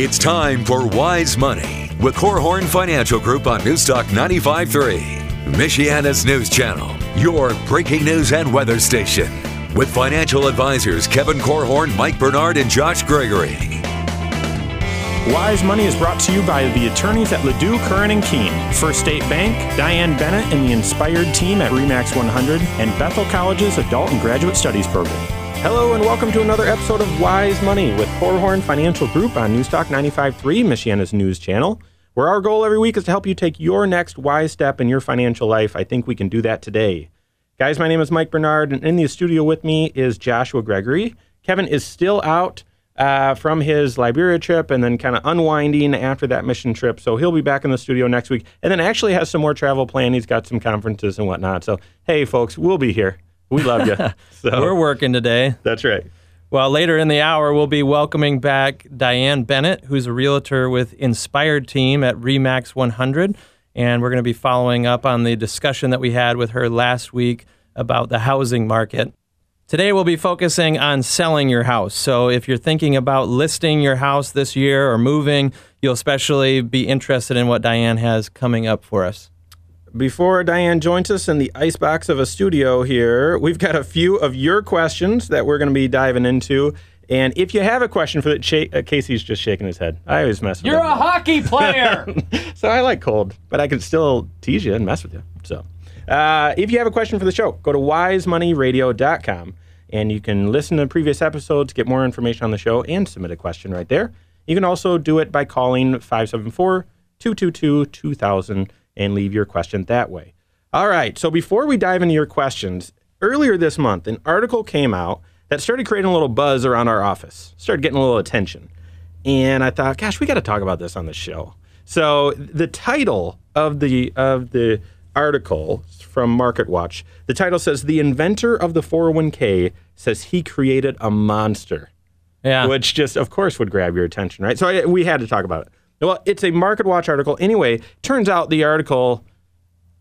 It's time for Wise Money with Korhorn Financial Group on Newstalk 95.3, Michiana's news channel, your breaking news and weather station. With financial advisors Kevin Korhorn, Mike Bernard, and Josh Gregory. Wise Money is brought to you by the attorneys at Ledoux, Curran and Keene, First State Bank, Diane Bennett and the Inspired team at Remax 100, and Bethel College's Adult and Graduate Studies program. Hello and welcome to another episode of Wise Money with Korhorn Financial Group on Newstalk 95.3, Michiana's news channel, where our goal every week is to help you take your next wise step in your financial life. I think we can do that today. Guys, my name is Mike Bernard, and in the studio with me is Joshua Gregory. Kevin is still out uh, from his Liberia trip and then kind of unwinding after that mission trip. So he'll be back in the studio next week and then actually has some more travel planned. He's got some conferences and whatnot. So, hey, folks, we'll be here. We love you. So We're working today. That's right. Well, later in the hour, we'll be welcoming back Diane Bennett, who's a realtor with Inspired Team at Remax 100. And we're going to be following up on the discussion that we had with her last week about the housing market. Today, we'll be focusing on selling your house. So, if you're thinking about listing your house this year or moving, you'll especially be interested in what Diane has coming up for us. Before Diane joins us in the icebox of a studio here, we've got a few of your questions that we're going to be diving into. And if you have a question for the uh, Casey's just shaking his head. I always mess with You're a hockey player. so I like cold, but I can still tease you and mess with you. So uh, if you have a question for the show, go to wisemoneyradio.com and you can listen to previous episodes, get more information on the show, and submit a question right there. You can also do it by calling 574 222 2000 and leave your question that way. All right, so before we dive into your questions, earlier this month, an article came out that started creating a little buzz around our office, started getting a little attention. And I thought, gosh, we got to talk about this on the show. So the title of the of the article from MarketWatch. The title says The inventor of the 401k says he created a monster. Yeah. Which just, of course, would grab your attention, right? So I, we had to talk about it. Well, it's a MarketWatch article. Anyway, turns out the article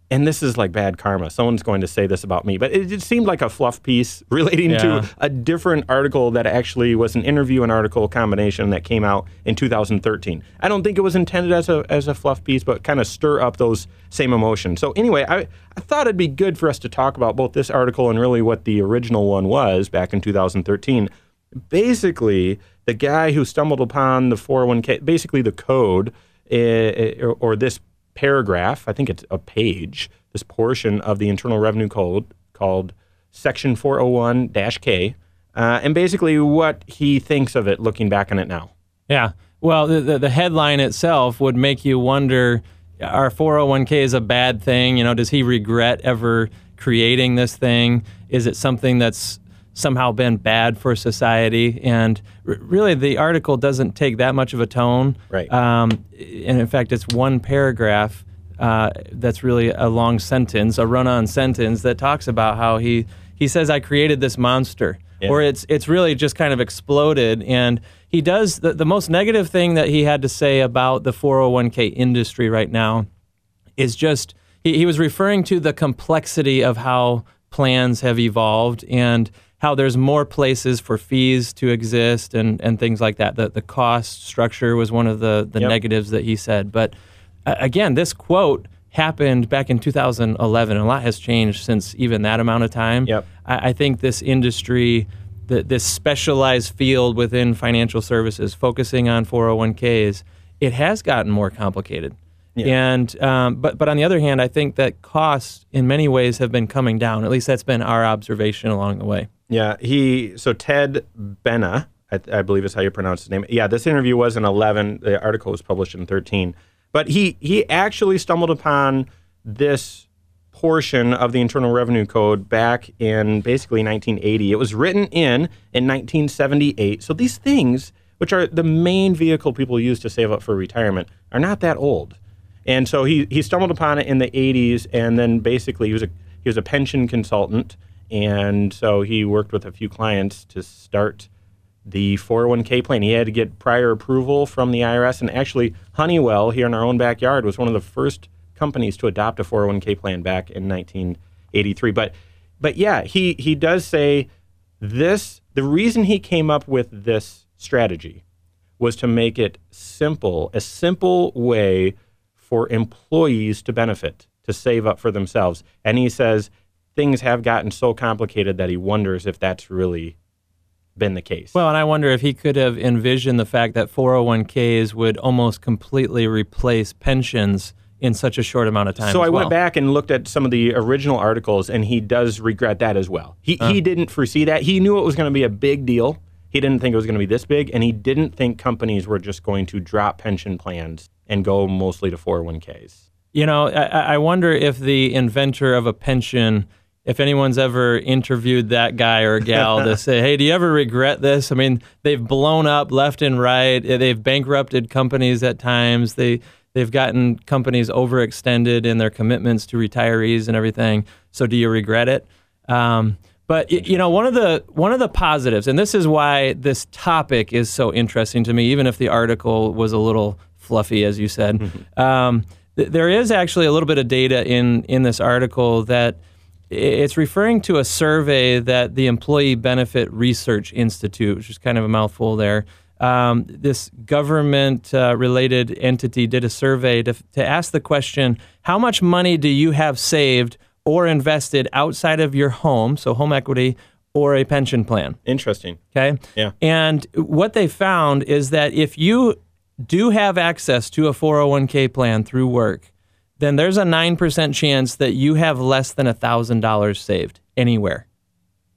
and this is like bad karma. Someone's going to say this about me, but it, it seemed like a fluff piece relating yeah. to a different article that actually was an interview and article combination that came out in 2013. I don't think it was intended as a as a fluff piece, but kind of stir up those same emotions. So anyway, I I thought it'd be good for us to talk about both this article and really what the original one was back in 2013. Basically, the guy who stumbled upon the 401k, basically the code, uh, or, or this paragraph, I think it's a page, this portion of the Internal Revenue Code called Section 401 K, uh, and basically what he thinks of it looking back on it now. Yeah. Well, the, the, headline itself would make you wonder our 401k is a bad thing. You know, does he regret ever creating this thing? Is it something that's somehow been bad for society. And r- really, the article doesn't take that much of a tone. Right. Um, and in fact, it's one paragraph uh, that's really a long sentence, a run-on sentence that talks about how he he says, "I created this monster." Yeah. Or it's it's really just kind of exploded, and he does the, the most negative thing that he had to say about the 401k industry right now is just he, he was referring to the complexity of how plans have evolved and how there's more places for fees to exist and, and things like that. The, the cost structure was one of the, the yep. negatives that he said. But uh, again, this quote happened back in 2011. A lot has changed since even that amount of time. Yep. I, I think this industry, the, this specialized field within financial services, focusing on 401ks, it has gotten more complicated. Yeah. And um, but but on the other hand, I think that costs in many ways have been coming down. At least that's been our observation along the way. Yeah, he so Ted Benna, I, I, believe is how you pronounce his name. Yeah, this interview was in 11. The article was published in 13. But he he actually stumbled upon this portion of the Internal Revenue Code back in basically 1980. It was written in in 1978. So these things, which are the main vehicle people use to save up for retirement, are not that old. And so he he stumbled upon it in the 80s, and then basically he was a he was a pension consultant and so he worked with a few clients to start the 401k plan. He had to get prior approval from the IRS. And actually, Honeywell here in our own backyard was one of the first companies to adopt a 401k plan back in 1983. But, but yeah, he, he does say this the reason he came up with this strategy was to make it simple, a simple way for employees to benefit, to save up for themselves. And he says things have gotten so complicated that he wonders if that's really been the case. Well, and I wonder if he could have envisioned the fact that 401ks would almost completely replace pensions in such a short amount of time. So I well. went back and looked at some of the original articles, and he does regret that as well. He uh. he didn't foresee that. He knew it was going to be a big deal. He didn't think it was going to be this big, and he didn't think companies were just going to drop pension plans and go mostly to 401ks. You know, I, I wonder if the inventor of a pension if anyone's ever interviewed that guy or gal to say, hey, do you ever regret this? I mean, they've blown up left and right. They've bankrupted companies at times. They they've gotten companies overextended in their commitments to retirees and everything. So do you regret it? Um, but you know, one of the one of the positives, and this is why this topic is so interesting to me, even if the article was a little fluffy, as you said. Um, th- there is actually a little bit of data in in this article that it's referring to a survey that the Employee Benefit Research Institute, which is kind of a mouthful there, um, this government uh, related entity did a survey to, to ask the question how much money do you have saved or invested outside of your home, so home equity, or a pension plan? Interesting. Okay. Yeah. And what they found is that if you do have access to a 401k plan through work, then there's a 9% chance that you have less than $1,000 saved anywhere.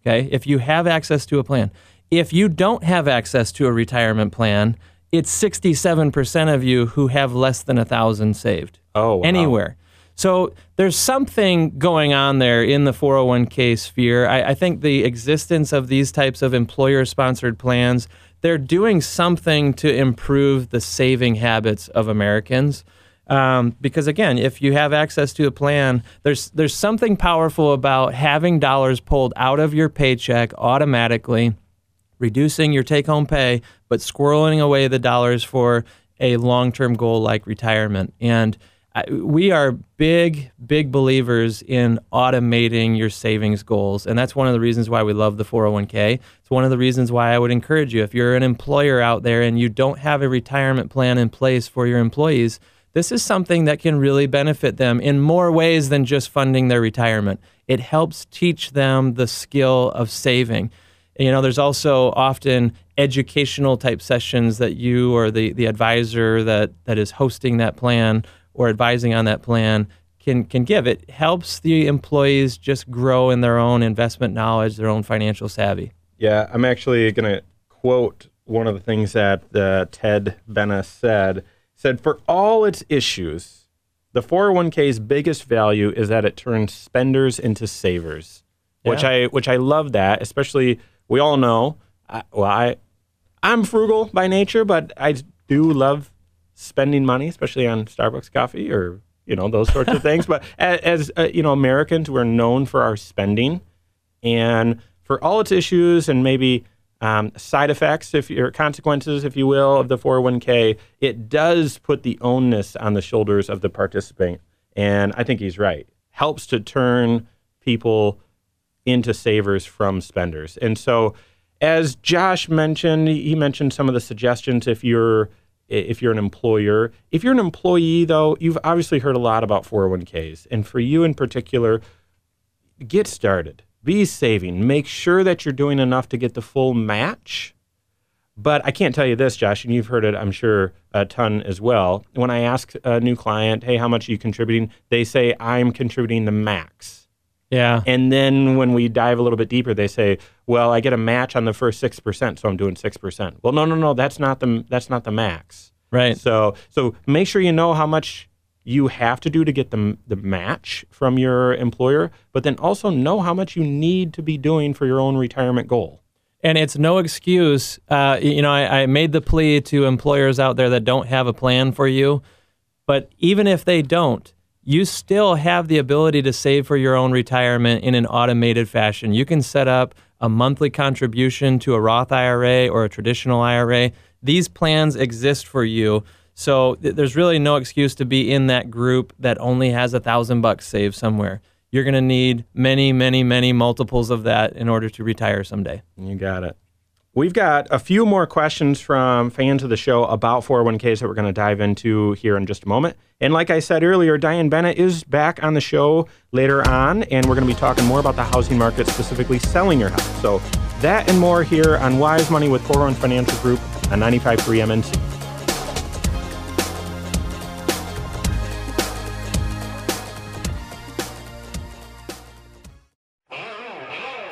Okay? If you have access to a plan. If you don't have access to a retirement plan, it's 67% of you who have less than 1000 saved. Oh, wow. Anywhere. So there's something going on there in the 401k sphere. I, I think the existence of these types of employer sponsored plans, they're doing something to improve the saving habits of Americans. Um, because again, if you have access to a plan, there's there's something powerful about having dollars pulled out of your paycheck automatically, reducing your take-home pay, but squirreling away the dollars for a long-term goal like retirement. And I, we are big, big believers in automating your savings goals. And that's one of the reasons why we love the 401k. It's one of the reasons why I would encourage you if you're an employer out there and you don't have a retirement plan in place for your employees, this is something that can really benefit them in more ways than just funding their retirement. It helps teach them the skill of saving. You know, there's also often educational type sessions that you or the, the advisor that, that is hosting that plan or advising on that plan can, can give. It helps the employees just grow in their own investment knowledge, their own financial savvy. Yeah, I'm actually going to quote one of the things that uh, Ted Benna said said for all its issues, the 401k's biggest value is that it turns spenders into savers, yeah. which I which I love that. Especially, we all know. I, well, I I'm frugal by nature, but I do love spending money, especially on Starbucks coffee or you know those sorts of things. But as, as uh, you know, Americans, we're known for our spending, and for all its issues and maybe um, side effects, if your consequences, if you will, of the 401k, it does put the onus on the shoulders of the participant. And I think he's right. Helps to turn people into savers from spenders. And so, as Josh mentioned, he mentioned some of the suggestions if you're if you're an employer. If you're an employee, though, you've obviously heard a lot about 401ks. And for you in particular, get started be saving. Make sure that you're doing enough to get the full match. But I can't tell you this, Josh, and you've heard it, I'm sure, a ton as well. When I ask a new client, hey, how much are you contributing? They say, I'm contributing the max. Yeah. And then when we dive a little bit deeper, they say, well, I get a match on the first 6%, so I'm doing 6%. Well, no, no, no, that's not the, that's not the max. Right. So, so make sure you know how much you have to do to get the, the match from your employer, but then also know how much you need to be doing for your own retirement goal. And it's no excuse. Uh, you know, I, I made the plea to employers out there that don't have a plan for you, but even if they don't, you still have the ability to save for your own retirement in an automated fashion. You can set up a monthly contribution to a Roth IRA or a traditional IRA. These plans exist for you so th- there's really no excuse to be in that group that only has a thousand bucks saved somewhere. You're going to need many, many, many multiples of that in order to retire someday. You got it. We've got a few more questions from fans of the show about 401ks that we're going to dive into here in just a moment. And like I said earlier, Diane Bennett is back on the show later on, and we're going to be talking more about the housing market, specifically selling your house. So that and more here on Wise Money with 401 Financial Group on 95.3 MNC.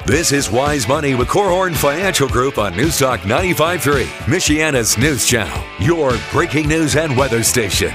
This is Wise Money with Korhorn Financial Group on Newstalk 95.3, Michiana's news channel, your breaking news and weather station.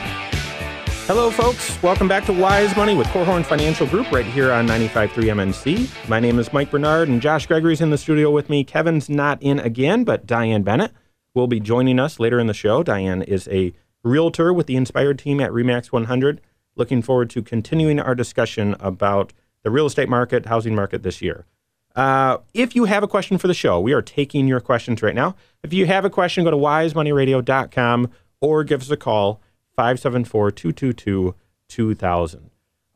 Hello, folks. Welcome back to Wise Money with Korhorn Financial Group right here on 95.3 MNC. My name is Mike Bernard, and Josh Gregory's in the studio with me. Kevin's not in again, but Diane Bennett will be joining us later in the show. Diane is a realtor with the Inspired team at REMAX 100. Looking forward to continuing our discussion about the real estate market, housing market this year. Uh, if you have a question for the show, we are taking your questions right now. If you have a question, go to wisemoneyradio.com or give us a call, 574 222 2000.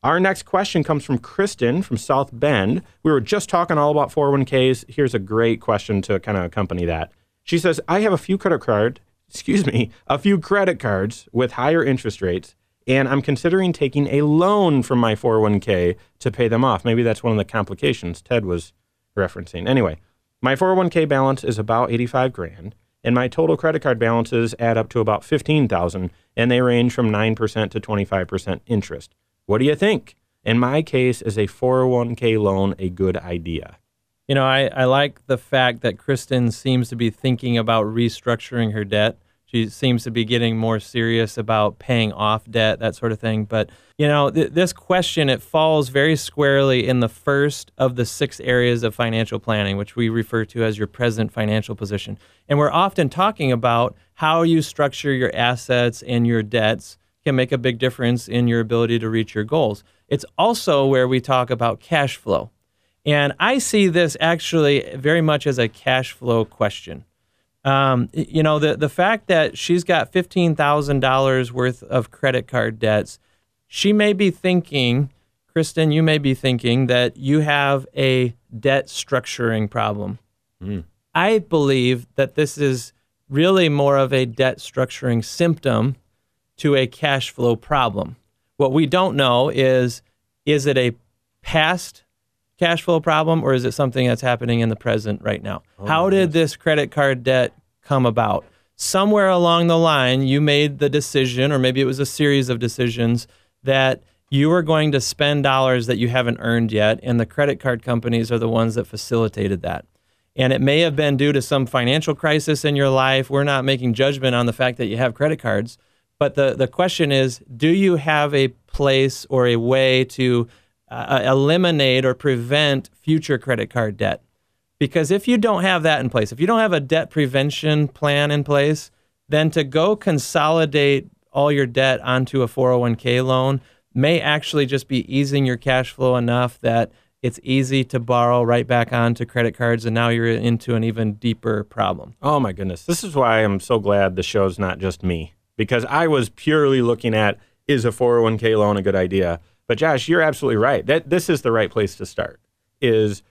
Our next question comes from Kristen from South Bend. We were just talking all about 401ks. Here's a great question to kind of accompany that. She says, I have a few credit card, excuse me, a few credit cards with higher interest rates, and I'm considering taking a loan from my 401k to pay them off. Maybe that's one of the complications Ted was referencing. Anyway, my 401k balance is about 85 grand and my total credit card balances add up to about 15,000 and they range from 9% to 25% interest. What do you think? In my case, is a 401k loan a good idea? You know, I, I like the fact that Kristen seems to be thinking about restructuring her debt. She seems to be getting more serious about paying off debt, that sort of thing. But, you know, th- this question, it falls very squarely in the first of the six areas of financial planning, which we refer to as your present financial position. And we're often talking about how you structure your assets and your debts can make a big difference in your ability to reach your goals. It's also where we talk about cash flow. And I see this actually very much as a cash flow question. Um, you know, the, the fact that she's got $15,000 worth of credit card debts, she may be thinking, Kristen, you may be thinking that you have a debt structuring problem. Mm. I believe that this is really more of a debt structuring symptom to a cash flow problem. What we don't know is is it a past cash flow problem or is it something that's happening in the present right now? Oh, How did this credit card debt come about? Somewhere along the line, you made the decision, or maybe it was a series of decisions, that you were going to spend dollars that you haven't earned yet, and the credit card companies are the ones that facilitated that. And it may have been due to some financial crisis in your life. We're not making judgment on the fact that you have credit cards. But the, the question is do you have a place or a way to uh, eliminate or prevent future credit card debt. Because if you don't have that in place, if you don't have a debt prevention plan in place, then to go consolidate all your debt onto a 401k loan may actually just be easing your cash flow enough that it's easy to borrow right back onto credit cards and now you're into an even deeper problem. Oh my goodness. This is why I'm so glad the show's not just me because I was purely looking at is a 401k loan a good idea? But Josh, you're absolutely right. That this is the right place to start. Is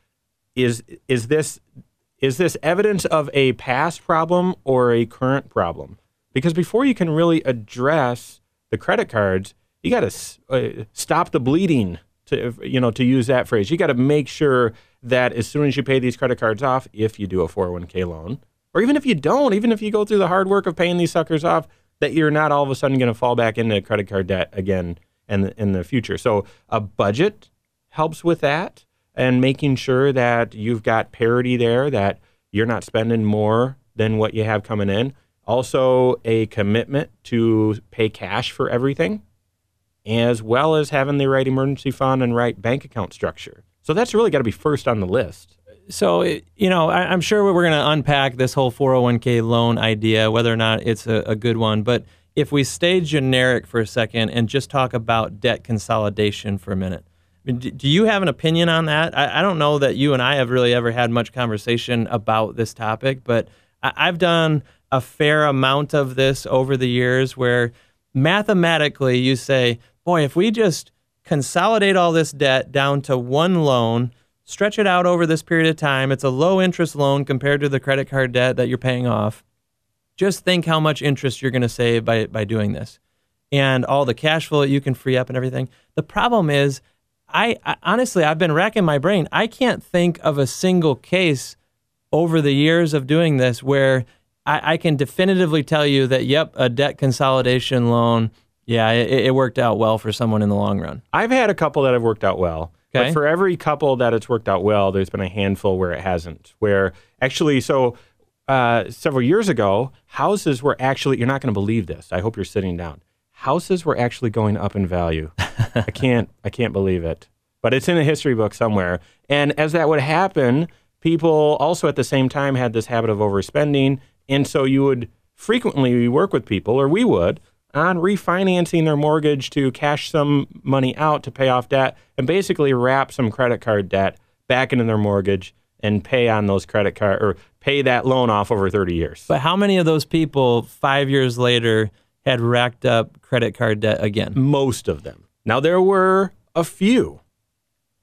is is this is this evidence of a past problem or a current problem? Because before you can really address the credit cards, you got to uh, stop the bleeding. To you know, to use that phrase, you got to make sure that as soon as you pay these credit cards off, if you do a 401k loan, or even if you don't, even if you go through the hard work of paying these suckers off, that you're not all of a sudden going to fall back into credit card debt again the, in the future. So a budget helps with that and making sure that you've got parity there, that you're not spending more than what you have coming in. Also, a commitment to pay cash for everything, as well as having the right emergency fund and right bank account structure. So that's really got to be first on the list. So, you know, I, am sure we're going to unpack this whole 401k loan idea, whether or not it's a, a good one. But if we stay generic for a second and just talk about debt consolidation for a minute, I mean, do you have an opinion on that? I, I, don't know that you and I have really ever had much conversation about this topic, but I, I've done a fair amount of this over the years where mathematically you say, boy, if we just consolidate all this debt down to one loan stretch it out over this period of time. It's a low interest loan compared to the credit card debt that you're paying off. Just think how much interest you're going to save by, by doing this and all the cash flow that you can free up and everything. The problem is, I, I honestly, I've been racking my brain. I can't think of a single case over the years of doing this where I, I can definitively tell you that, yep, a debt consolidation loan, yeah, it, it worked out well for someone in the long run. I've had a couple that have worked out well. Okay. But for every couple that it's worked out well, there's been a handful where it hasn't. Where actually, so uh, several years ago, houses were actually, you're not going to believe this. I hope you're sitting down. Houses were actually going up in value. I can't, I can't believe it. But it's in a history book somewhere. And as that would happen, people also at the same time had this habit of overspending. And so you would frequently work with people, or we would, on refinancing their mortgage to cash some money out to pay off debt and basically wrap some credit card debt back into their mortgage and pay on those credit card or pay that loan off over 30 years. But how many of those people five years later had racked up credit card debt again? Most of them. Now there were a few.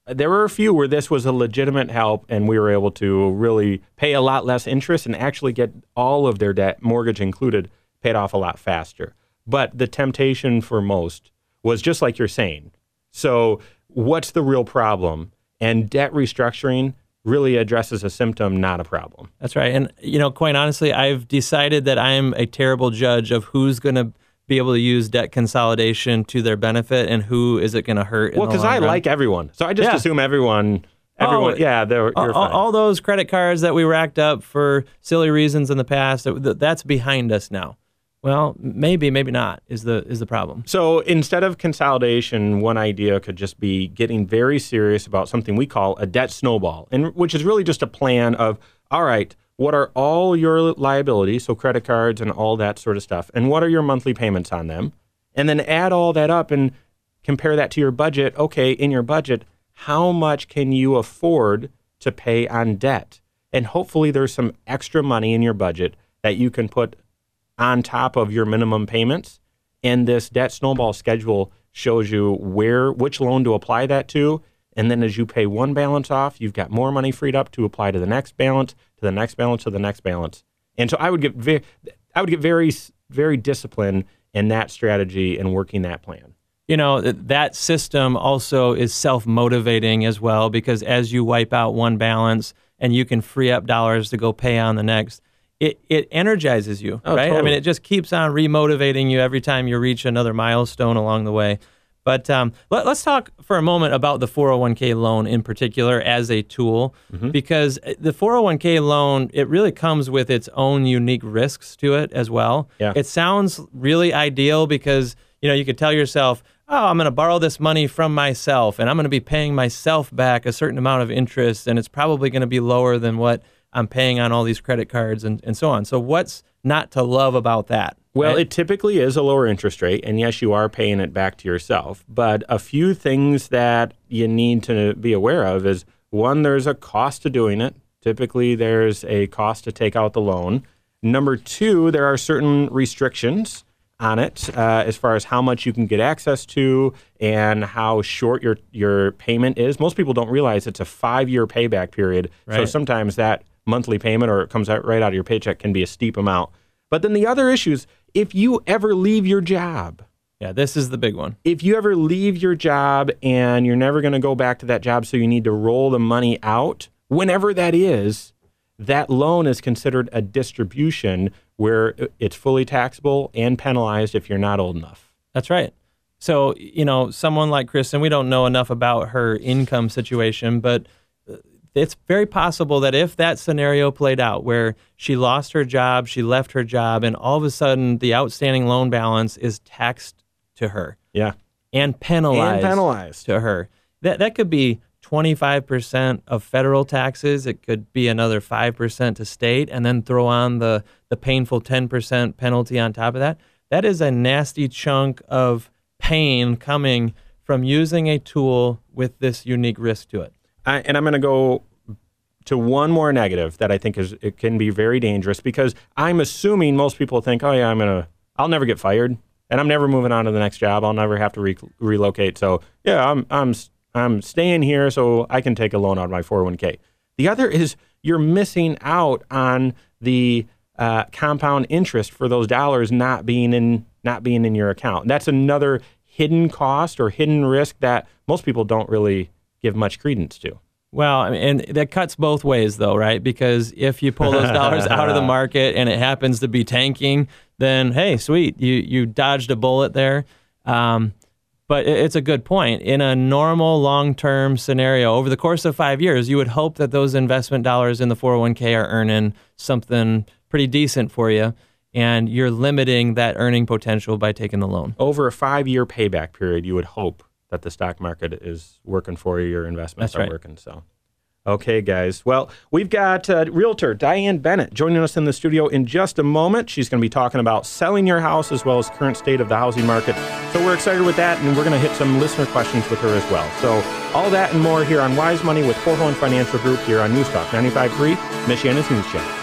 There were a few where this was a legitimate help and we were able to really pay a lot less interest and actually get all of their debt, mortgage included, paid off a lot faster. But the temptation for most was just like you're saying. So, what's the real problem? And debt restructuring really addresses a symptom, not a problem. That's right. And, you know, quite honestly, I've decided that I'm a terrible judge of who's going to be able to use debt consolidation to their benefit and who is it going to hurt. Well, because I run. like everyone. So I just Yeah. assume everyone, everyone, Oh, yeah, they're, all, you're all- fine. all those credit cards that we racked up for silly reasons in the past, that- that's behind us now. Well, maybe, maybe not is the is the problem. So instead of consolidation, one idea could just be getting very serious about something we call a debt snowball, and which is really just a plan of all right, what are all your liabilities, so credit cards and all that sort of stuff, and what are your monthly payments on them, and then add all that up and compare that to your budget. Okay, in your budget, how much can you afford to pay on debt? And hopefully, there's some extra money in your budget that you can put on top of your minimum payments. And this debt snowball schedule shows you where which loan to apply that to. And then as you pay one balance off, you've got more money freed up to apply to the next balance, to the next balance, to the next balance. And so I would get very, I would get very, very disciplined in that strategy and working that plan. you know that system also is self-motivating as well because as you wipe out one balance and you can free up dollars to go pay on the next it, it energizes you Oh, right? I mean it just keeps on remotivating you every time you reach another milestone along the way. But um, let, us talk for a moment about the 401k loan in particular as a tool. Mm-hmm. because the 401k loan it really comes with its own unique risks to it as well. Yeah. it sounds really ideal because you know you could tell yourself oh i'm going to borrow this money from myself and i'm going to be paying myself back a certain amount of interest and it's probably going to be lower than what i'm paying on all these credit cards and, and so on so what's not to love about that Well, right? it typically is a lower interest rate, and yes, you are paying it back to yourself. But a few things that you need to be aware of is one, there's a cost to doing it. Typically, there's a cost to take out the loan. Number two, there are certain restrictions on it uh, as far as how much you can get access to and how short your your payment is. Most people don't realize it's a five year payback period. So sometimes that monthly payment or it comes out right out of your paycheck can be a steep amount. But then the other issue is if you ever leave your job, yeah this is the big one if you ever leave your job and you're never going to go back to that job, so you need to roll the money out, whenever that is, that loan is considered a distribution where it's fully taxable and penalized if you're not old enough. That's right. So, you know, someone like Kristen, we don't know enough about her income situation, but it's very possible that if that scenario played out where she lost her job, she left her job, and all of a sudden the outstanding loan balance is taxed to her Yeah. and penalized, And penalized. to her, that, that could be 25% of federal taxes. It could be another 5% to state, and then throw on the, the painful 10% penalty on top of that. That is a nasty chunk of pain coming from using a tool with this unique risk to it. I, and I'm going to go to one more negative that I think is it can be very dangerous because I'm assuming most people think, oh yeah, I'm gonna, I'll never get fired, and I'm never moving on to the next job. I'll never have to re- relocate. So yeah, I'm I'm I'm staying here so I can take a loan out of my 401k. The other is you're missing out on the uh, compound interest for those dollars not being in not being in your account. That's another hidden cost or hidden risk that most people don't really give much credence to. Well, and that cuts both ways, though, right? Because if you pull those dollars out of the market and it happens to be tanking, then hey, sweet, you you dodged a bullet there. Um, but it's a good point. In a normal long term scenario, over the course of five years, you would hope that those investment dollars in the 401k are earning something pretty decent for you. And you're limiting that earning potential by taking the loan. Over a five year payback period, you would hope that the stock market is working for you, your investments That's right. are working. So, okay, guys. Well, we've got uh, realtor Diane Bennett joining us in the studio in just a moment. She's going to be talking about selling your house as well as current state of the housing market. So we're excited with that, and we're going to hit some listener questions with her as well. So all that and more here on Wise Money with Korhorn Financial Group here on News Newstalk 95.3, Michiana's News Channel.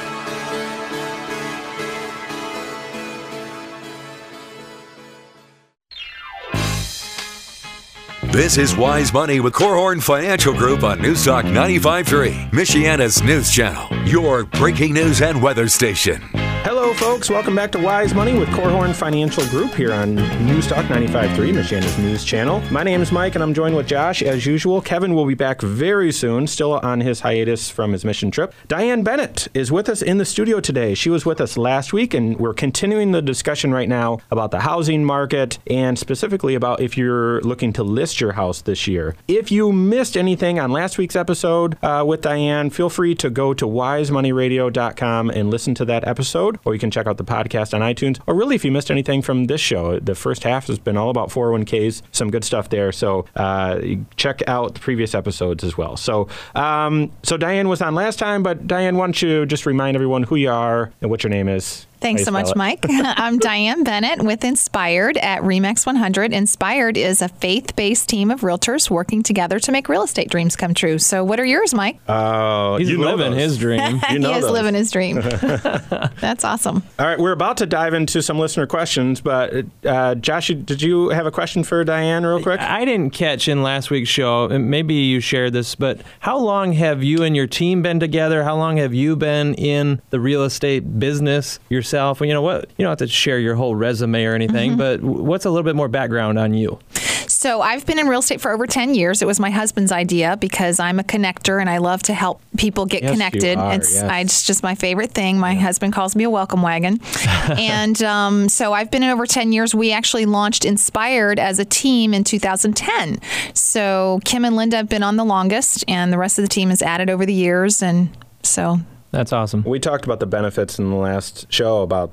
This is Wise Money with Korhorn Financial Group on Newstalk 95.3, Michiana's news channel, your breaking news and weather station. Hello, folks. Welcome back to Wise Money with Korhorn Financial Group here on Newstalk 95.3, Michiana's news channel. My name is Mike, and I'm joined with Josh as usual. Kevin will be back very soon, still on his hiatus from his mission trip. Diane Bennett is with us in the studio today. She was with us last week, and we're continuing the discussion right now about the housing market and specifically about if you're looking to list house this year. If you missed anything on last week's episode uh, with Diane, feel free to go to wisemoneyradio.com and listen to that episode or you can check out the podcast on iTunes. Or really, if you missed anything from this show, the first half has been all about 401ks, some good stuff there. So uh, check out the previous episodes as well. So, um, so Diane was on last time, but Diane, why don't you just remind everyone who you are and what your name is? Thanks so much, Mike. I'm Diane Bennett with Inspired at Remax 100. Inspired is a faith based team of realtors working together to make real estate dreams come true. So, what are yours, Mike? Oh, He's living his dream. You know he is those. living his dream. That's awesome. All right, we're about to dive into some listener questions, but uh, Josh, did you have a question for Diane, real quick? I didn't catch in last week's show, and maybe you shared this, but how long have you and your team been together? How long have you been in the real estate business yourself? Well, you know what? You don't have to share your whole resume or anything, but what's a little bit more background on you? So, I've been in real estate for over 10 years. It was my husband's idea because I'm a connector and I love to help people get Yes, connected. are, it's, yes. I, it's just my favorite thing. My husband calls me a welcome wagon. and um, so, I've been in over 10 years. We actually launched Inspired as a team in 2010. So, Kim and Linda have been on the longest, and the rest of the team has added over the years. And so, That's awesome. We talked about the benefits in the last show about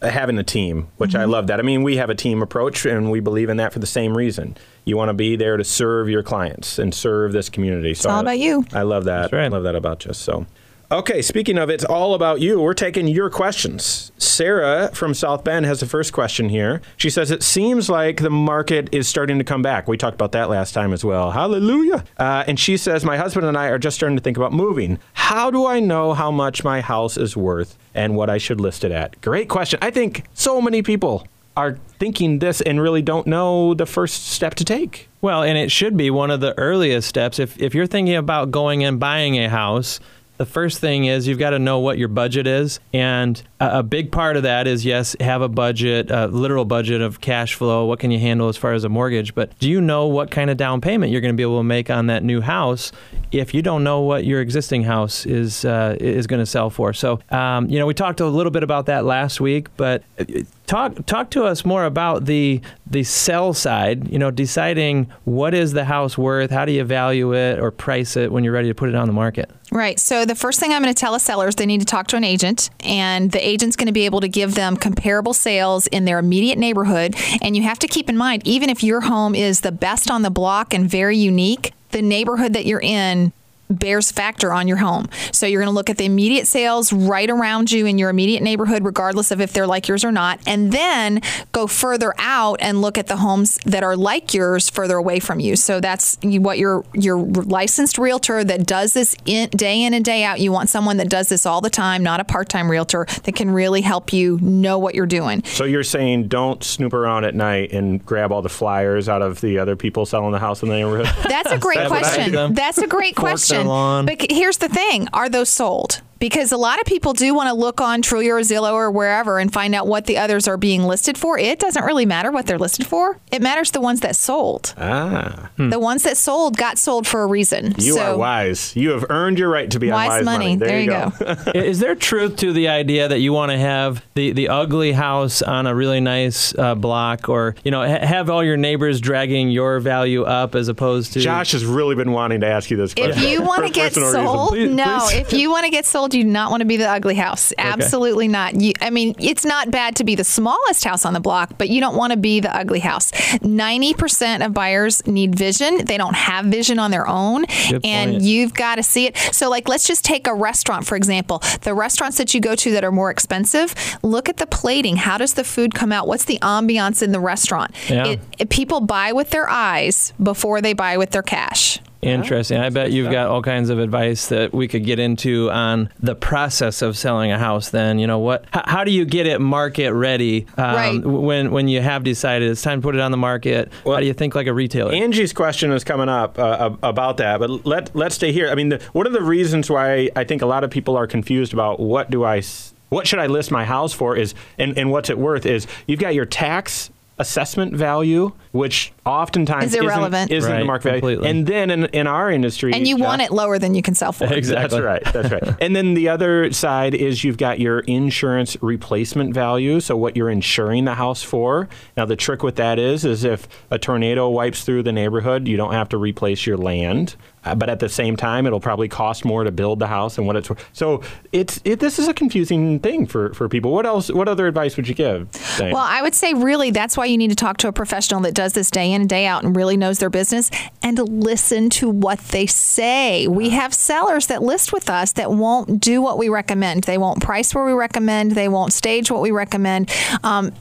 having a team, which I mm-hmm. love that. I mean, we have a team approach and we believe in that for the same reason. You want to be there to serve your clients and serve this community. It's all about you. I love that. Right. I love that about you. So, okay, speaking of it's all about you, we're taking your questions. Sarah from South Bend has the first question here. She says, It seems like the market is starting to come back. We talked about that last time as well. Hallelujah. Uh, and she says, My husband and I are just starting to think about moving. How do I know how much my house is worth and what I should list it at? Great question. I think so many people are thinking this and really don't know the first step to take. Well, and it should be one of the earliest steps. If, if you're thinking about going and buying a house, the first thing is you've got to know what your budget is. And a, a big part of that is, yes, have a budget, a literal budget of cash flow. What can you handle as far as a mortgage? But do you know what kind of down payment you're going to be able to make on that new house if you don't know what your existing house is, uh, is going to sell for? So, um, you know, we talked a little bit about that last week, but uh, talk talk to us more about the the sell side you know deciding what is the house worth how do you value it or price it when you're ready to put it on the market Right. So the first thing I'm going to tell a seller is they need to talk to an agent, and the agent's going to be able to give them comparable sales in their immediate neighborhood. And you have to keep in mind, even if your home is the best on the block and very unique, the neighborhood that you're in bears factor on your home. So you're going to look at the immediate sales right around you in your immediate neighborhood, regardless of if they're like yours or not, and then go further out and look at the homes that are like yours further away from you. So that's what your your licensed realtor that does this in, day in and day out. You want someone that does this all the time, not a part-time realtor that can really help you know what you're doing. So you're saying don't snoop around at night and grab all the flyers out of the other people selling the house in the neighborhood? That's a great That's question. That's a great question. But here's the thing: Are those sold? Because a lot of people do want to look on Trulia or Zillow or wherever and find out what the others are being listed for. It doesn't really matter what they're listed for. It matters the ones that sold. ah, The ones that sold got sold for a reason. you so, are wise. You have earned your right to be on Wise wise money. There, There you you go. Is there truth to the idea that you want to have the, the ugly house on a really nice uh, block, or you know, ha- have all your neighbors dragging your value up as opposed to Josh has really been wanting to ask you this question. If you want to get personal reasons. sold, Please- no. please. If you want to get sold, you do not want to be the ugly house. Absolutely not. You, I mean, it's not bad to be the smallest house on the block, but you don't want to be the ugly house. Ninety percent of buyers need vision. They don't have vision on their own, Good and point. you've got to see it. So, like, let's just take a restaurant for example. The restaurants that you go to that are more expensive, look at the plating. How does the food come out? What's the ambiance in the restaurant? Yeah. It, it- people buy with their eyes before they buy with their cash. Interesting. I bet you've got all kinds of advice that we could get into on the process of selling a house. Then you know what? How, how do you get it market ready? Um, Right. When when you have decided it's time to put it on the market, how do you think like a retailer? Angie's question is coming up uh, about that, but let let's stay here. I mean, the, one of the reasons why I think a lot of people are confused about what do I what should I list my house for is, and, and what's it worth is you've got your tax assessment value, which oftentimes Is isn't- irrelevant. isn't, the Right, market value, completely. and then in, in our industry, And you Josh- want it lower than you can sell for. Exactly. that's right. That's right. and then the other side is you've got your insurance replacement value. So what you're insuring the house for. Now the trick with that is, is if a tornado wipes through the neighborhood, you don't have to replace your land. Uh, but at the same time, it'll probably cost more to build the house and what it's worth. So it's it, this is a confusing thing for, for people. What else? What other advice would you give? Diane? Well, I would say really that's why you need to talk to a professional that does this day in and day out and really knows their business and listen to what they say. We have sellers that list with us that won't do what we recommend. They won't price where we recommend. They won't stage what we recommend. Um,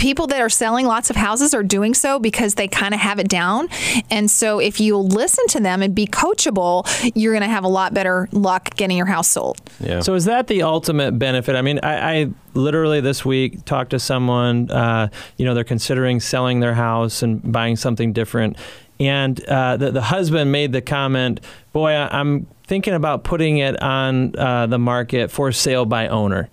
people that are selling lots of houses are doing so because they kind of have it down. And so if you listen to them and be coachable, you're going to have a lot better luck getting your house sold. yeah. So is that the ultimate benefit? I mean, I, I literally this week talked to someone. Uh, you know, they're considering selling their house and buying something different, and uh, the the husband made the comment, "Boy, I, I'm thinking about putting it on uh, the market for sale by owner."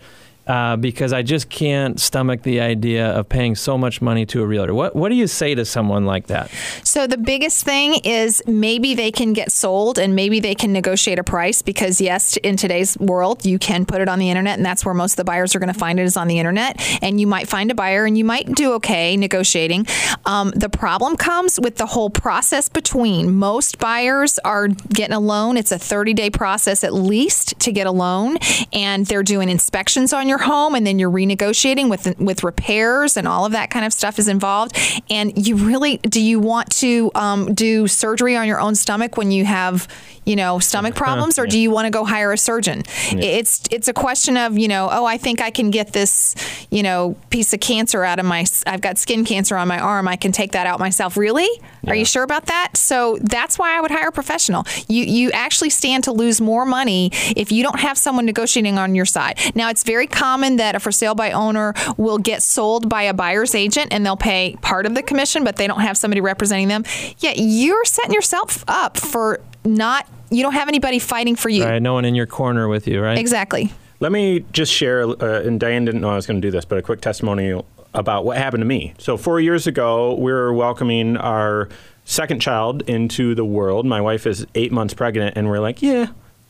Uh, because I just can't stomach the idea of paying so much money to a realtor. What What do you say to someone like that? So the biggest thing is maybe they can get sold and maybe they can negotiate a price because yes, in today's world, you can put it on the internet and that's where most of the buyers are going to find it is on the internet. And you might find a buyer and you might do okay negotiating. Um, the problem comes with the whole process between. Most buyers are getting a loan. It's a 30 day process at least to get a loan, and they're doing inspections on your home, and then you're renegotiating with with repairs and all of that kind of stuff is involved. And you really do you want to um, do surgery on your own stomach when you have you know stomach problems, or do you want to go hire a surgeon? It's it's a question of you know oh I think I can get this you know piece of cancer out of my I've got skin cancer on my arm I can take that out myself. Really? Are you sure about that? So that's why I would hire a professional. You you actually stand to lose more money if you don't have someone negotiating on your side. Now it's very common that a for sale by owner will get sold by a buyer's agent and they'll pay part of the commission, but they don't have somebody representing them. Yet you're setting yourself up for not you don't have anybody fighting for you. Right, no one in your corner with you, right? Exactly. Let me just share, uh, and Diane didn't know I was going to do this, but a quick testimonial about what happened to me. So, four years ago, we were welcoming our second child into the world. My wife is eight months pregnant, and we're like, yeah,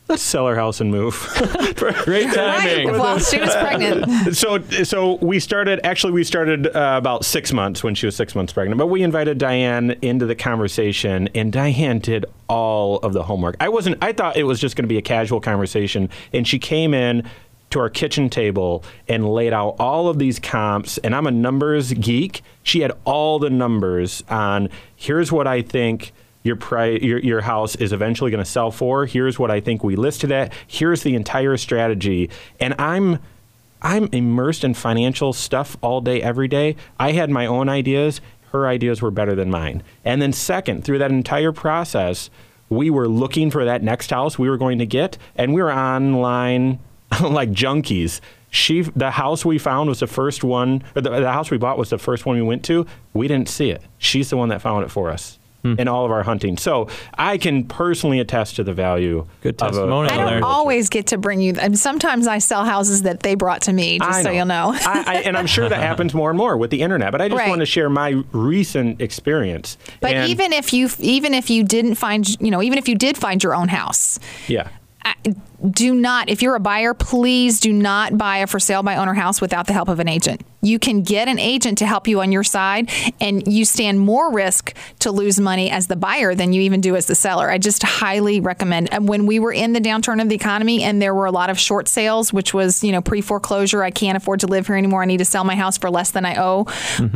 let's sell our house and move. Great Right. timing. Well, she was pregnant. so, so we started. Actually, we started uh, about six months when she was six months pregnant. But we invited Diane into the conversation, and Diane did all of the homework. I wasn't. I thought it was just going to be a casual conversation, and she came in to our kitchen table and laid out all of these comps. And I'm a numbers geek. She had all the numbers on. Here's what I think your, pri- your your house is eventually going to sell for. Here's what I think we listed at. Here's the entire strategy, and I'm I'm immersed in financial stuff all day, every day. I had my own ideas. Her ideas were better than mine. And then, second, through that entire process, we were looking for that next house we were going to get, and we were online like junkies. She, the house we found was the first one, or the, the house we bought was the first one we went to. We didn't see it. She's the one that found it for us hmm. in all of our hunting. So I can personally attest to the value. Good of a- testimonial I of a don't realtor. always get to bring you. And sometimes I sell houses that they brought to me, just so you'll know. I, I, and I'm sure that happens more and more with the internet. But I just Right. want to share my recent experience. But And- even if you even if you didn't find you know even if you did find your own house, yeah, I- do not if you're a buyer please do not buy a for sale by owner house without the help of an agent. You can get an agent to help you on your side and you stand more risk to lose money as the buyer than you even do as the seller. I just highly recommend. And when we were in the downturn of the economy and there were a lot of short sales which was you know pre-foreclosure i can't afford to live here anymore. I need to sell my house for less than i owe.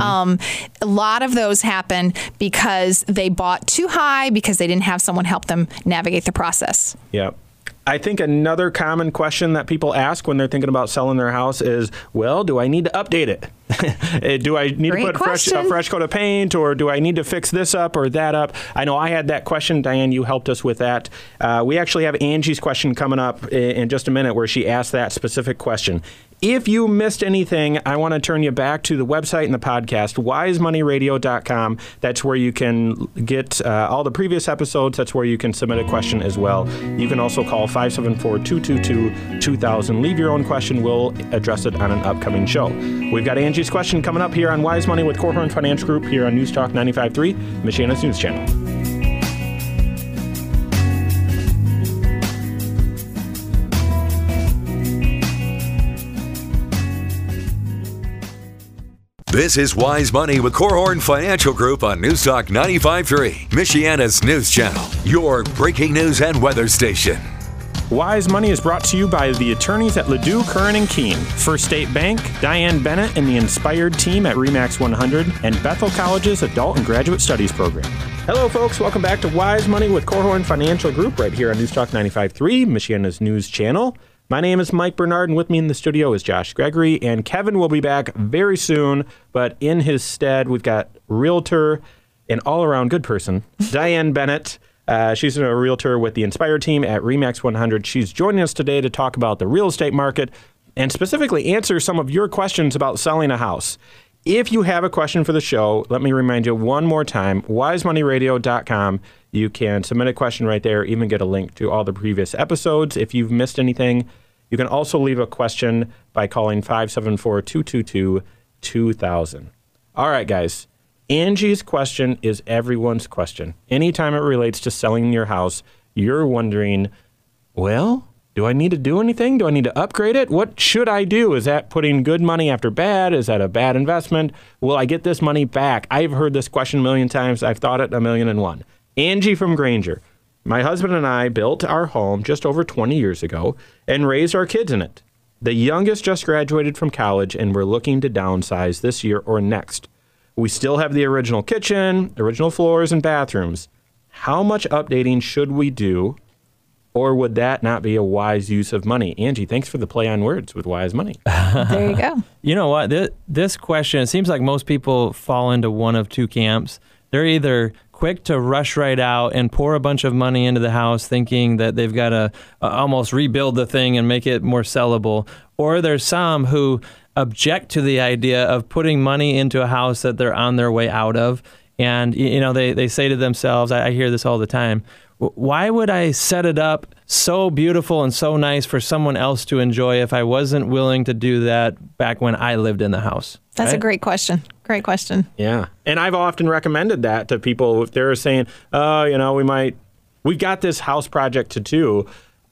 Um, a lot of those happen because they bought too high because they didn't have someone help them navigate the process. Yeah. I think another common question that people ask when they're thinking about selling their house is, well, do I need to update it? Eh, do I need Great to put fresh, a fresh coat of paint or do I need to fix this up or that up? I know I had that question. Diane, you helped us with that. Uh, we actually have Angie's question coming up i- in just a minute where she asked that specific question. If you missed anything, I want to turn you back to the website and the podcast, wisemoneyradio.com. That's where you can get uh, all the previous episodes. That's where you can submit a question as well. You can also call 574 222 2000. Leave your own question. We'll address it on an upcoming show. We've got Angie's question coming up here on Wise Money with Korhorn Finance Group here on News Talk 95.3, Michiana's News Channel. This is Wise Money with Korhorn Financial Group on News Talk 95.3, Michiana's news channel, your breaking news and weather station. Wise Money is brought to you by the attorneys at Ledoux, Curran and Keene, First State Bank, Diane Bennett and the Inspired team at Remax 100, and Bethel College's Adult and Graduate Studies program. Hello, folks. Welcome back to Wise Money with Korhorn Financial Group right here on News Talk 95.3, Michiana's news channel. My name is Mike Bernard, and with me in the studio is Josh Gregory, and Kevin will be back very soon. But in his stead, we've got realtor and all-around good person, Diane Bennett. Uh, she's a realtor with the Inspire team at Remax 100. She's joining us today to talk about the real estate market and specifically answer some of your questions about selling a house. If you have a question for the show, let me remind you one more time wisemoneyradio.com. You can submit a question right there, even get a link to all the previous episodes. If you've missed anything, you can also leave a question by calling 574 222 2000. All right, guys. Angie's question is everyone's question. Anytime it relates to selling your house, you're wondering, well, do I need to do anything? Do I need to upgrade it? What should I do? Is that putting good money after bad? Is that a bad investment? Will I get this money back? I've heard this question a million times. I've thought it a million and one. Angie from Granger. My husband and I built our home just over 20 years ago and raised our kids in it. The youngest just graduated from college and we're looking to downsize this year or next. We still have the original kitchen, original floors, and bathrooms. How much updating should we do, or would that not be a wise use of money? Angie, thanks for the play on words with wise money. there you go You know what? This, this question, it seems like most people fall into one of two camps. They're either quick to rush right out and pour a bunch of money into the house thinking that they've got to uh, almost rebuild the thing and make it more sellable, or there's some who object to the idea of putting money into a house that they're on their way out of. And, you know, they, they say to themselves, I, I hear this all the time, "W- why would I set it up so beautiful and so nice for someone else to enjoy if I wasn't willing to do that back when I lived in the house? That's a great question. Great question. Yeah. And I've often recommended that to people if they're saying, oh, you know, we might, we've got this house project to do.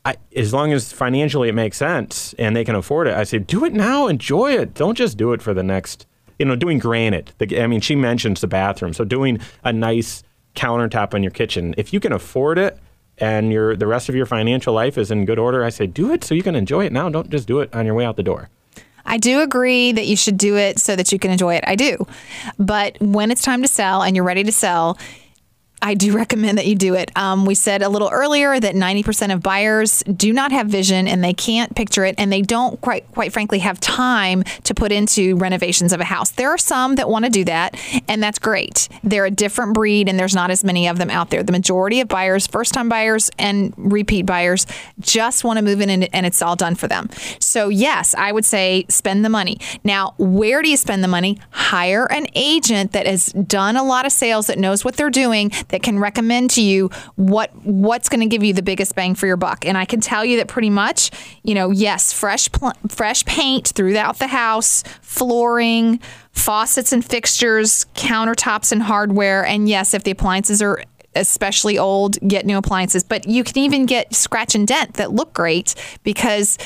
I, as long as financially it makes sense and they can afford it, I say, do it now, enjoy it. Don't just do it for the next, you know, doing granite. The, I mean, she mentions the bathroom. So doing a nice countertop in your kitchen, if you can afford it and your the rest of your financial life is in good order, I say, do it so you can enjoy it now. Don't just do it on your way out the door. I do agree that you should do it so that you can enjoy it. I do. But when it's time to sell and you're ready to sell, I do recommend that you do it. Um, we said a little earlier that 90% of buyers do not have vision and they can't picture it, and they don't quite, quite frankly, have time to put into renovations of a house. There are some that want to do that, and that's great. They're a different breed, and there's not as many of them out there. The majority of buyers, first time buyers and repeat buyers, just want to move in and, and it's all done for them. So, yes, I would say spend the money. Now, where do you spend the money? Hire an agent that has done a lot of sales, that knows what they're doing that can recommend to you what what's going to give you the biggest bang for your buck. And I can tell you that pretty much, you know, yes, fresh pl- fresh paint throughout the house, flooring, faucets and fixtures, countertops and hardware, and yes, if the appliances are especially old, get new appliances. But you can even get scratch and dent that look great because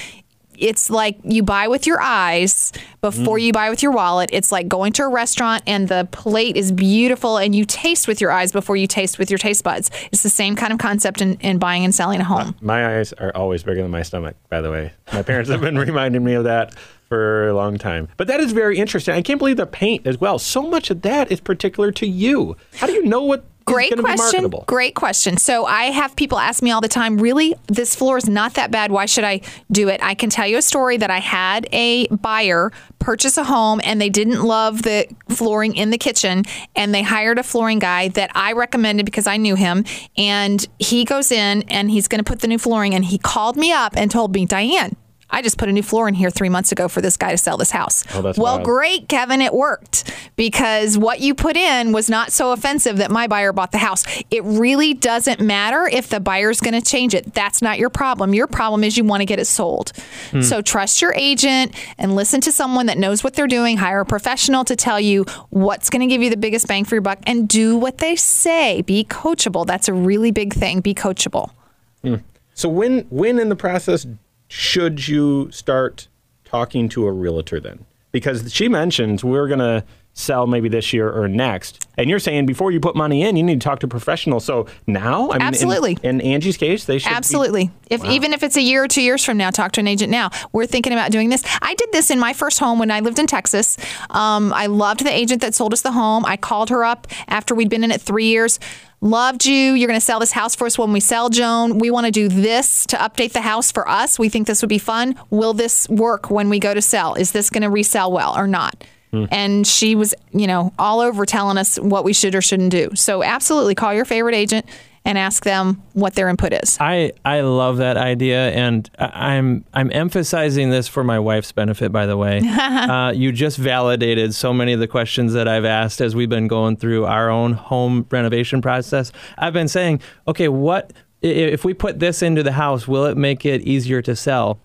it's like you buy with your eyes before you buy with your wallet. It's like going to a restaurant and the plate is beautiful and you taste with your eyes before you taste with your taste buds. It's the same kind of concept in, in buying and selling a home. My eyes are always bigger than my stomach, by the way. My parents have been reminding me of that for a long time. But that is very interesting. I can't believe the paint as well. So much of that is particular to you. How do you know what Great question. Great question. So I have people ask me all the time, really, this floor is not that bad. Why should I do it? I can tell you a story that I had a buyer purchase a home and they didn't love the flooring in the kitchen and they hired a flooring guy that I recommended because I knew him and he goes in and he's going to put the new flooring and he called me up and told me, Diane, I just put a new floor in here three months ago for this guy to sell this house. Oh, that's well, wild. great, Kevin, it worked because what you put in was not so offensive that my buyer bought the house. It really doesn't matter if the buyer's going to change it. That's not your problem. Your problem is you want to get it sold. Hmm. So trust your agent and listen to someone that knows what they're doing. Hire a professional to tell you what's going to give you the biggest bang for your buck and do what they say. Be coachable. That's a really big thing. Be coachable. Hmm. So when when in the process should you start talking to a realtor then? Because she mentions we're going to sell maybe this year or next. And you're saying before you put money in, you need to talk to a professional. So now, I mean, in- Absolutely. In, Angie's case, they should be- Absolutely. If even if it's a year or two years from now, talk to an agent now. We're thinking about doing this. I did this in my first home when I lived in Texas. Um, I loved the agent that sold us the home. I called her up after we'd been in it three years. Loved you. You're going to sell this house for us when we sell, Joan. We want to do this to update the house for us. We think this would be fun. Will this work when we go to sell? Is this going to resell well or not? And she was, you know, all over telling us what we should or shouldn't do. So absolutely call your favorite agent and ask them what their input is. I, I love that idea, and I'm I'm emphasizing this for my wife's benefit. By the way, uh, you just validated so many of the questions that I've asked as we've been going through our own home renovation process. I've been saying, okay, what if we put this into the house? Will it make it easier to sell?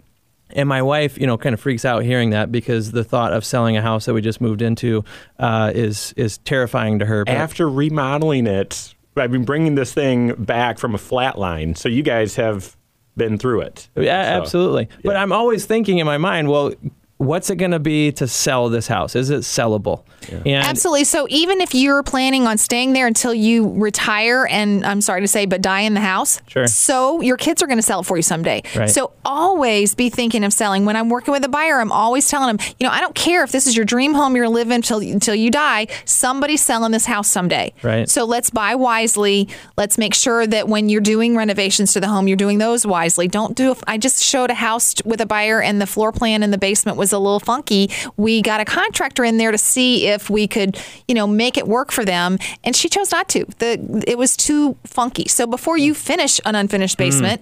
And my wife, you know, kind of freaks out hearing that because the thought of selling a house that we just moved into uh, is is terrifying to her. But- after remodeling it, I've been bringing this thing back from a flat line. So you guys have been through it. Yeah, So- absolutely. But I'm always thinking in my mind, well, what's it going to be to sell this house? Is it sellable? And Absolutely. So even if you're planning on staying there until you retire, and I'm sorry to say, but die in the house, Sure. So your kids are going to sell it for you someday. Right. So always be thinking of selling. When I'm working with a buyer, I'm always telling them, you know, I don't care if this is your dream home you're living until until you die. Somebody's selling this house someday. Right. So let's buy wisely. Let's make sure that when you're doing renovations to the home, you're doing those wisely. Don't do. I just showed a house with a buyer, and the floor plan in the basement was a little funky. We got a contractor in there to see if we could, you know, make it work for them, and she chose not to. The it was too funky. So before you finish an unfinished hmm. basement,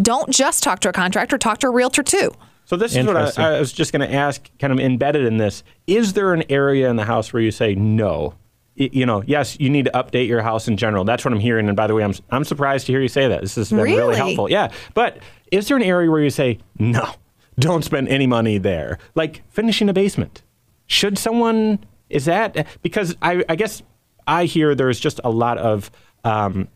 don't just talk to a contractor. Talk to a realtor too. So this is what I, I was just going to ask, kind of embedded in this. Is there an area in the house where you say no? You know, yes, you need to update your house in general. That's what I'm hearing. And by the way, I'm I'm surprised to hear you say that. This has been really, Really? helpful. Yeah, but is there an area where you say no? Don't spend any money there, like finishing a basement. Should someone? Is that because I, I guess I hear there's just a lot of um,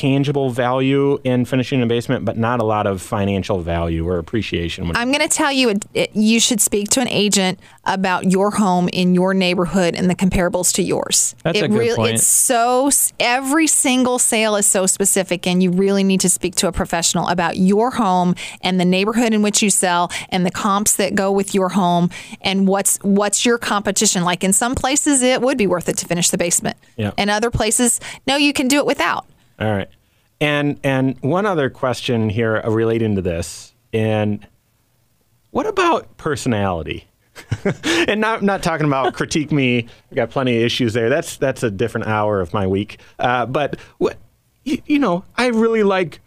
tangible value in finishing a basement, but not a lot of financial value or appreciation. I'm going to tell you, it, it, you should speak to an agent about your home in your neighborhood and the comparables to yours. That's it a good point. It's so every single sale is so specific, and you really need to speak to a professional about your home and the neighborhood in which you sell and the comps that go with your home and what's what's your competition like. In some places, it would be worth it to finish the basement. Yeah. And other places, no, you can do it without. All right. And and one other question here relating to this, and what about personality? and not not talking about critique me. I've got plenty of issues there. That's that's a different hour of my week. Uh, but what you, you know, I really like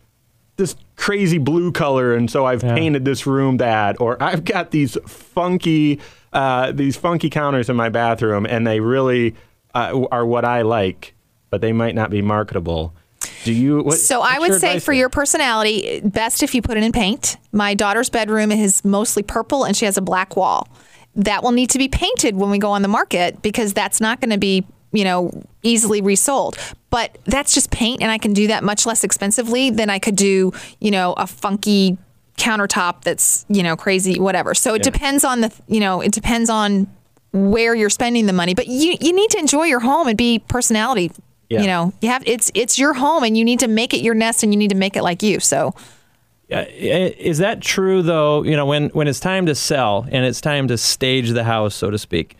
this crazy blue color, and so I've Yeah. painted this room that, or I've got these funky uh, these funky counters in my bathroom, and they really uh, are what I like, but they might not be marketable. Do you? What, So I would say for there? your personality, best if you put it in paint. My daughter's bedroom is mostly purple and she has a black wall. That will need to be painted when we go on the market because that's not going to be, you know, easily resold. But that's just paint and I can do that much less expensively than I could do, you know, a funky countertop that's, you know, crazy whatever. So it depends on the, you know, it depends on where you're spending the money. But you you need to enjoy your home and be personality Yeah. you know, you have it's it's your home, and you need to make it your nest, and you need to make it like you. So Uh, Is that true though? You know, when when it's time to sell and it's time to stage the house, so to speak.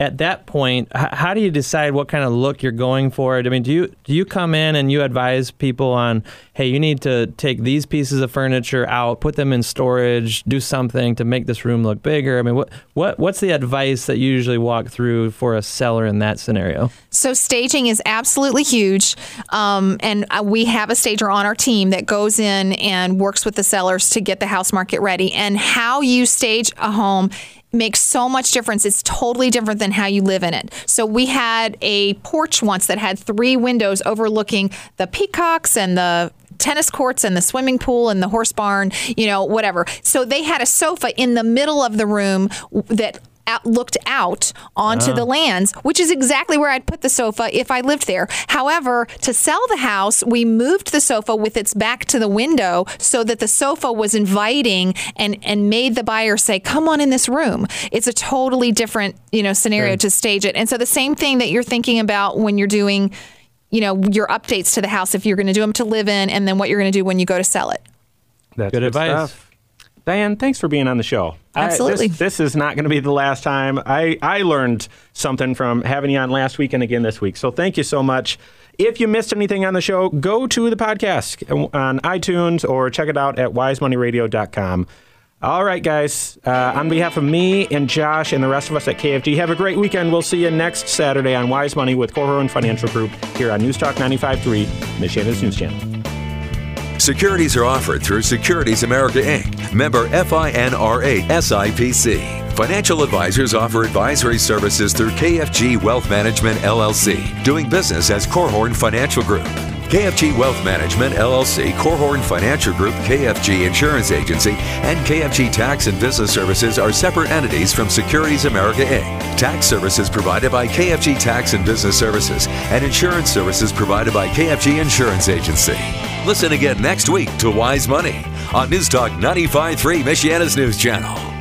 At that point, how do you decide what kind of look you're going for? I mean, do you do you come in and you advise people on, hey, you need to take these pieces of furniture out, put them in storage, do something to make this room look bigger? I mean, what what what's the advice that you usually walk through for a seller in that scenario? So staging is absolutely huge, um, and uh, we have a stager on our team that goes in and works with the sellers to get the house market ready. And how you stage a home makes so much difference. It's totally different than how you live in it. So we had a porch once that had three windows overlooking the peacocks and the tennis courts and the swimming pool and the horse barn, you know, whatever. So they had a sofa in the middle of the room that out, looked out onto the ah. lands, which is exactly where I'd put the sofa if I lived there. However, to sell the house, we moved the sofa with its back to the window so that the sofa was inviting and and made the buyer say, "Come on in this room." It's a totally different, you know, scenario to stage it. And so the same thing that you're thinking about when you're doing you know your updates to the house if you're going to do them to live in and then what you're going to do when you go to sell it That's Good advice. stuff. Diane, thanks for being on the show. I- Absolutely. this, this is not going to be the last time. I, I learned something from having you on last week and again this week. So thank you so much. If you missed anything on the show, go to the podcast on iTunes or check it out at wisemoneyradio.com. All right, guys. Uh, on behalf of me and Josh and the rest of us at KFG, have a great weekend. We'll see you next Saturday on Wise Money with Korhorn Financial Group here on News Talk 95.3, Michiana's News Channel. Securities are offered through Securities America Inc., member FINRA SIPC. Financial advisors offer advisory services through KFG Wealth Management LLC, doing business as Korhorn Financial Group. KFG Wealth Management LLC, Korhorn Financial Group, KFG Insurance Agency, and KFG Tax and Business Services are separate entities from Securities America Inc. Tax services provided by KFG Tax and Business Services, and insurance services provided by KFG Insurance Agency. Listen again next week to Wise Money on News Talk 95.3 Michiana's News Channel.